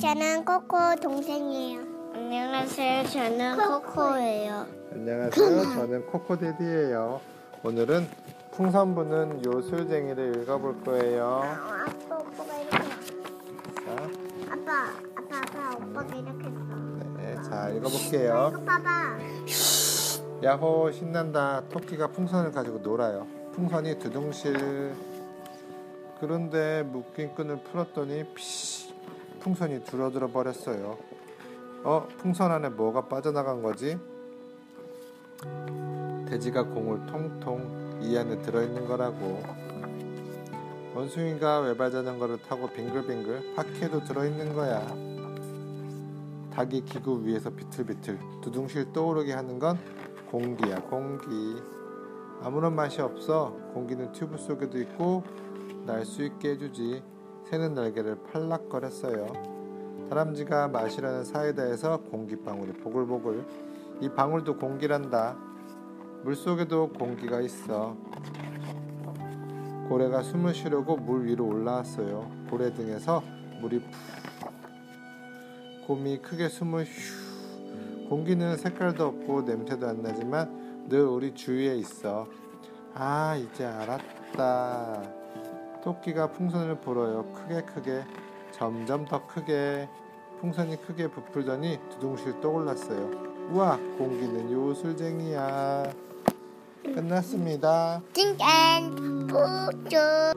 저는 코코 동생이에요. 안녕하세요. 저는 코코예요. 안녕하세요. 저는 코코데디예요. 오늘은 풍선 부는 요술쟁이를 읽어볼 거예요. 아빠, 오빠가 이렇게. 자, 아빠, 아빠, 아빠, 오빠가 이렇게 했어. 네, 자 읽어볼게요. 이거 봐봐. 야호 신난다. 토끼가 풍선을 가지고 놀아요. 풍선이 두둥실. 그런데 묶인 끈을 풀었더니 피시 풍선이 줄어들어 버렸어요. 어, 풍선 안에 뭐가 빠져나간 거지? 돼지가 공을 통통 이 안에 들어있는 거라고. 원숭이가 외발 자전거를 타고 빙글빙글 바퀴에도 들어있는 거야. 닭이 기구 위에서 비틀비틀 두둥실 떠오르게 하는 건 공기야 공기. 아무런 맛이 없어. 공기는 튜브 속에도 있고 날 수 있게 해주지. 새는 날개를 팔락거렸어요. 다람쥐가 마시라는 사이다에서 공기방울이 보글보글. 이 방울도 공기란다. 물속에도 공기가 있어. 고래가 숨을 쉬려고 물 위로 올라왔어요. 고래 등에서 물이 푹. 곰이 크게 숨을 휴. 공기는 색깔도 없고 냄새도 안 나지만 늘 우리 주위에 있어. 아, 이제 알았다. 토끼가 풍선을 불어요. 크게 크게. 점점 더 크게. 풍선이 크게 부풀더니 두둥실 떠올랐어요. 우와, 공기는 요술쟁이야. 끝났습니다. 띵앤 뿌쭈.